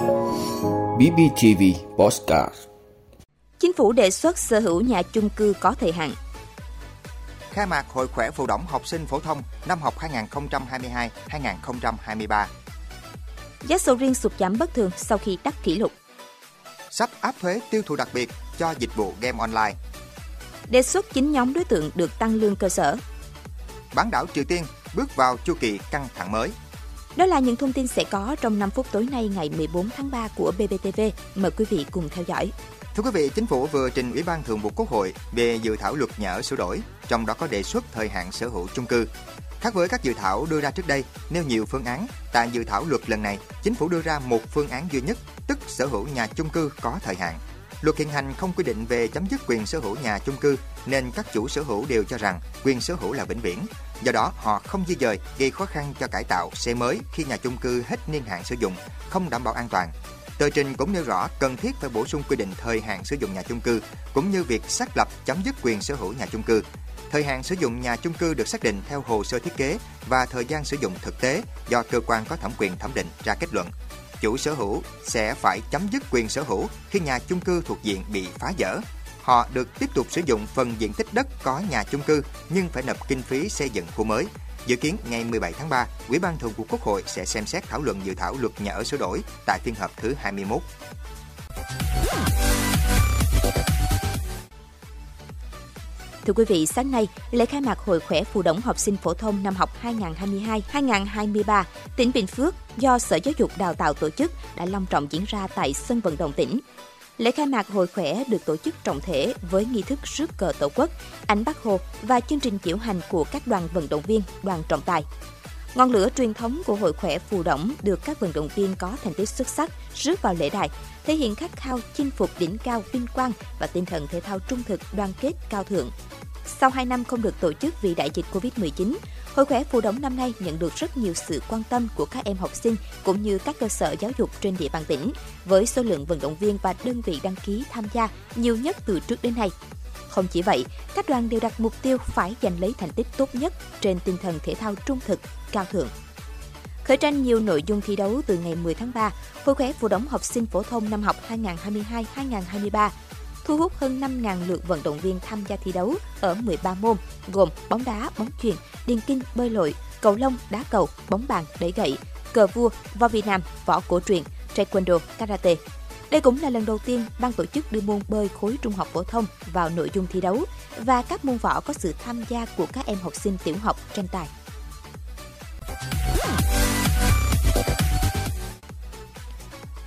BBTV Postcard Chính phủ đề xuất sở hữu nhà chung cư có thời hạn. Khai mạc Hội khỏe phụ động học sinh phổ thông năm học 2022-2023. Giá sầu riêng sụt giảm bất thường sau khi đắt kỷ lục. Sắp áp thuế tiêu thụ đặc biệt cho dịch vụ game online. Đề xuất 9 nhóm đối tượng được tăng lương cơ sở. Bán đảo Triều Tiên bước vào chu kỳ căng thẳng mới. Đó là những thông tin sẽ có trong 5 phút tối nay ngày 14 tháng 3 của BBTV. Mời quý vị cùng theo dõi. Thưa quý vị, Chính phủ vừa trình Ủy ban Thường vụ Quốc hội về dự thảo luật nhà ở sửa đổi, trong đó có đề xuất thời hạn sở hữu chung cư. Khác với các dự thảo đưa ra trước đây, nêu nhiều phương án, tại dự thảo luật lần này, Chính phủ đưa ra một phương án duy nhất, tức sở hữu nhà chung cư có thời hạn. Luật hiện hành không quy định về chấm dứt quyền sở hữu nhà chung cư, nên các chủ sở hữu đều cho rằng quyền sở hữu là vĩnh viễn. Do đó, họ không di dời, gây khó khăn cho cải tạo, xây mới khi nhà chung cư hết niên hạn sử dụng, không đảm bảo an toàn. Tờ trình cũng nêu rõ cần thiết phải bổ sung quy định thời hạn sử dụng nhà chung cư, cũng như việc xác lập chấm dứt quyền sở hữu nhà chung cư. Thời hạn sử dụng nhà chung cư được xác định theo hồ sơ thiết kế và thời gian sử dụng thực tế do cơ quan có thẩm quyền thẩm định ra kết luận. Chủ sở hữu sẽ phải chấm dứt quyền sở hữu khi nhà chung cư thuộc diện bị phá dỡ. Họ được tiếp tục sử dụng phần diện tích đất có nhà chung cư nhưng phải nộp kinh phí xây dựng khu mới. Dự kiến ngày 17 tháng 3, Ủy ban Thường vụ Quốc hội sẽ xem xét thảo luận dự thảo luật nhà ở sửa đổi tại phiên họp thứ 21. Thưa quý vị, sáng nay, lễ khai mạc Hội khỏe phụ động học sinh phổ thông năm học 2022-2023, tỉnh Bình Phước do Sở Giáo dục Đào tạo tổ chức đã long trọng diễn ra tại sân vận động tỉnh. Lễ khai mạc Hội khỏe được tổ chức trọng thể với nghi thức rước cờ tổ quốc, ánh Bắc Hồ và chương trình diễu hành của các đoàn vận động viên, đoàn trọng tài. Ngọn lửa truyền thống của Hội khỏe phù động được các vận động viên có thành tích xuất sắc rước vào lễ đài, thể hiện khát khao chinh phục đỉnh cao vinh quang và tinh thần thể thao trung thực đoàn kết cao thượng. Sau 2 năm không được tổ chức vì đại dịch Covid-19, Hội khỏe phù động năm nay nhận được rất nhiều sự quan tâm của các em học sinh cũng như các cơ sở giáo dục trên địa bàn tỉnh, với số lượng vận động viên và đơn vị đăng ký tham gia nhiều nhất từ trước đến nay. Không chỉ vậy, các đoàn đều đặt mục tiêu phải giành lấy thành tích tốt nhất trên tinh thần thể thao trung thực, cao thượng. Khởi tranh nhiều nội dung thi đấu từ ngày 10 tháng 3, Hội khỏe phù động học sinh phổ thông năm học 2022-2023 thu hút hơn 5.000 lượt vận động viên tham gia thi đấu ở 13 môn, gồm bóng đá, bóng chuyền, điền kinh, bơi lội, cầu lông, đá cầu, bóng bàn, đẩy gậy, cờ vua, võ Việt Nam, võ cổ truyền, taekwondo, karate. Đây cũng là lần đầu tiên ban tổ chức đưa môn bơi khối trung học phổ thông vào nội dung thi đấu và các môn võ có sự tham gia của các em học sinh tiểu học tranh tài.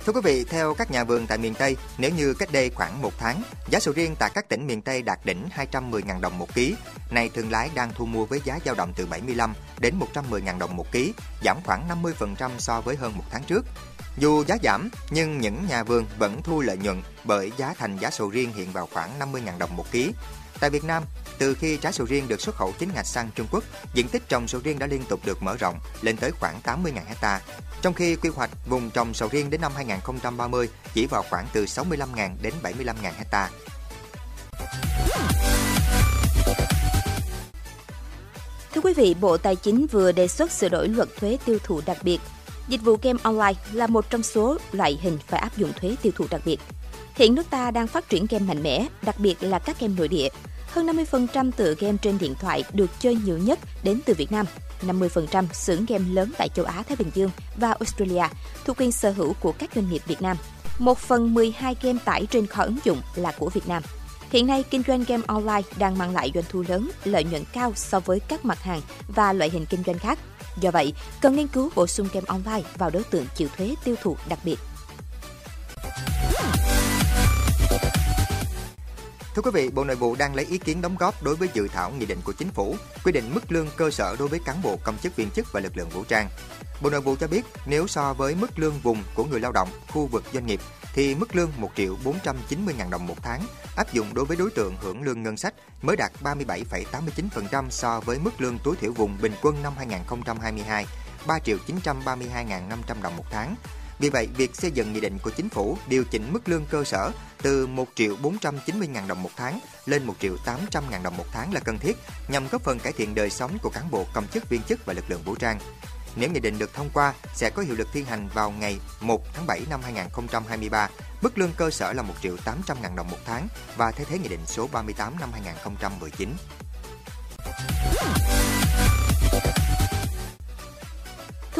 Thưa quý vị, theo các nhà vườn tại miền Tây, nếu như cách đây khoảng một tháng, giá sầu riêng tại các tỉnh miền Tây đạt đỉnh 210.000 đồng một ký, nay thương lái đang thu mua với giá dao động từ 75 đến 110.000 đồng một ký, giảm khoảng 50% so với hơn một tháng trước. Dù giá giảm, nhưng những nhà vườn vẫn thu lợi nhuận bởi giá thành giá sầu riêng hiện vào khoảng 50.000 đồng một ký. Tại Việt Nam, từ khi trái sầu riêng được xuất khẩu chính ngạch sang Trung Quốc, diện tích trồng sầu riêng đã liên tục được mở rộng lên tới khoảng 80.000 hecta. Trong khi quy hoạch vùng trồng sầu riêng đến năm 2030 chỉ vào khoảng từ 65.000 đến 75.000 hecta. Thưa quý vị, Bộ Tài chính vừa đề xuất sửa đổi luật thuế tiêu thụ đặc biệt. Dịch vụ game online là một trong số loại hình phải áp dụng thuế tiêu thụ đặc biệt. Hiện nước ta đang phát triển game mạnh mẽ, đặc biệt là các game nội địa. Hơn 50% tựa game trên điện thoại được chơi nhiều nhất đến từ Việt Nam. 50% xưởng game lớn tại châu Á Thái Bình Dương và Australia thuộc quyền sở hữu của các doanh nghiệp Việt Nam. Một phần 12 game tải trên kho ứng dụng là của Việt Nam. Hiện nay, kinh doanh game online đang mang lại doanh thu lớn, lợi nhuận cao so với các mặt hàng và loại hình kinh doanh khác. Do vậy, cần nghiên cứu bổ sung game online vào đối tượng chịu thuế tiêu thụ đặc biệt. Thưa quý vị, Bộ Nội vụ đang lấy ý kiến đóng góp đối với dự thảo nghị định của chính phủ quy định mức lương cơ sở đối với cán bộ công chức viên chức và lực lượng vũ trang. Bộ Nội vụ cho biết nếu so với mức lương vùng của người lao động, khu vực doanh nghiệp thì mức lương 1 triệu 490 ngàn đồng một tháng áp dụng đối với đối tượng hưởng lương ngân sách mới đạt 37,89% so với mức lương tối thiểu vùng bình quân năm 2022 3 triệu 932 ngàn 500 đồng một tháng vì vậy, việc xây dựng nghị định của chính phủ điều chỉnh mức lương cơ sở từ 1 triệu 490 ngàn đồng một tháng lên 1 triệu 800 ngàn đồng một tháng là cần thiết nhằm góp phần cải thiện đời sống của cán bộ công chức viên chức và lực lượng vũ trang. Nếu nghị định được thông qua, sẽ có hiệu lực thi hành vào ngày 1 tháng 7 năm 2023. Mức lương cơ sở là 1 triệu 800 ngàn đồng một tháng và thay thế nghị định số 38 năm 2019.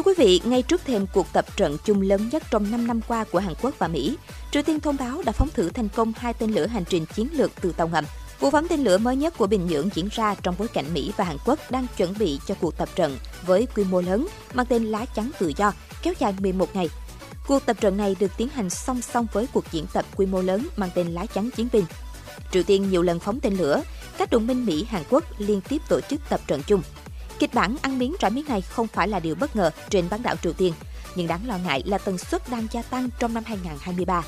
Quý vị, ngay trước thêm cuộc tập trận chung lớn nhất trong 5 năm qua của Hàn Quốc và Mỹ, Triều Tiên thông báo đã phóng thử thành công hai tên lửa hành trình chiến lược từ tàu ngầm. Vụ phóng tên lửa mới nhất của Bình Nhưỡng diễn ra trong bối cảnh Mỹ và Hàn Quốc đang chuẩn bị cho cuộc tập trận với quy mô lớn mang tên Lá Chắn Tự Do, kéo dài 11 ngày. Cuộc tập trận này được tiến hành song song với cuộc diễn tập quy mô lớn mang tên Lá Chắn Chiến binh. Triều Tiên nhiều lần phóng tên lửa, các đồng minh Mỹ, Hàn Quốc liên tiếp tổ chức tập trận chung. Kịch bản ăn miếng trả miếng này không phải là điều bất ngờ trên bán đảo Triều Tiên, nhưng đáng lo ngại là tần suất đang gia tăng trong năm 2023.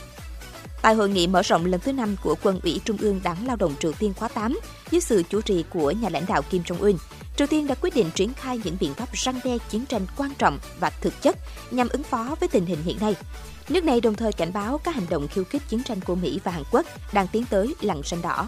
Tại hội nghị mở rộng lần thứ 5 của Quân ủy Trung ương Đảng Lao động Triều Tiên khóa 8, dưới sự chủ trì của nhà lãnh đạo Kim Jong-un, Triều Tiên đã quyết định triển khai những biện pháp răng đe chiến tranh quan trọng và thực chất nhằm ứng phó với tình hình hiện nay. Nước này đồng thời cảnh báo các hành động khiêu khích chiến tranh của Mỹ và Hàn Quốc đang tiến tới lằn ranh đỏ.